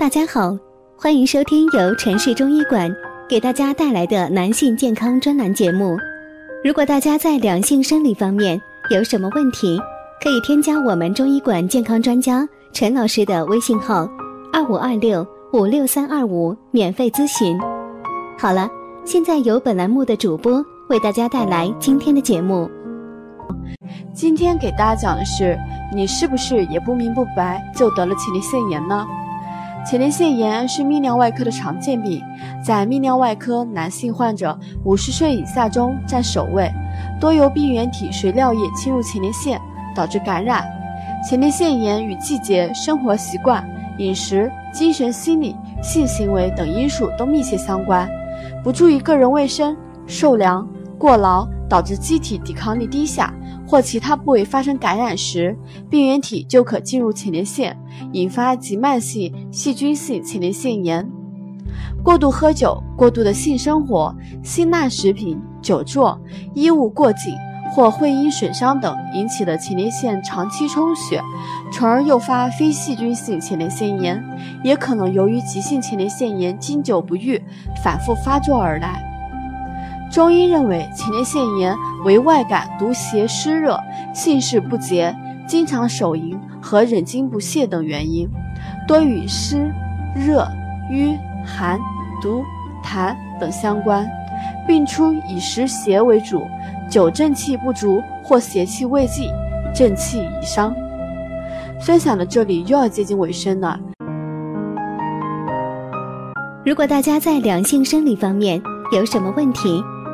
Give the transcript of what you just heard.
大家好，欢迎收听由城市中医馆给大家带来的男性健康专栏节目。如果大家在两性生理方面有什么问题，可以添加我们中医馆健康专家陈老师的微信号：二五二六五六三二五，免费咨询。好了，现在由本栏目的主播为大家带来今天的节目。今天给大家讲的是，你是不是也不明不白就得了前列腺炎呢？前列腺炎是泌尿外科的常见病，在泌尿外科男性患者五十岁以下中占首位，多由病原体随尿液侵入前列腺导致感染。前列腺炎与季节、生活习惯、饮食、精神心理、性行为等因素都密切相关。不注意个人卫生、受凉、过劳，导致机体抵抗力低下。或其他部位发生感染时，病原体就可进入前列腺，引发急慢性细菌性前列腺炎。过度喝酒、过度的性生活、辛辣食品、久坐、衣物过紧或会阴损伤等引起的前列腺长期充血，从而诱发非细菌性前列腺炎，也可能由于急性前列腺炎经久不愈，反复发作而来。中医认为，前列腺炎为外感毒邪湿热、性事不洁、经常手淫和忍精不泄等原因，多与湿、热、瘀、寒、毒、痰等相关。病初以湿邪为主，久正气不足或邪气未尽，正气已伤。分享到这里又要接近尾声了。如果大家在两性生理方面有什么问题，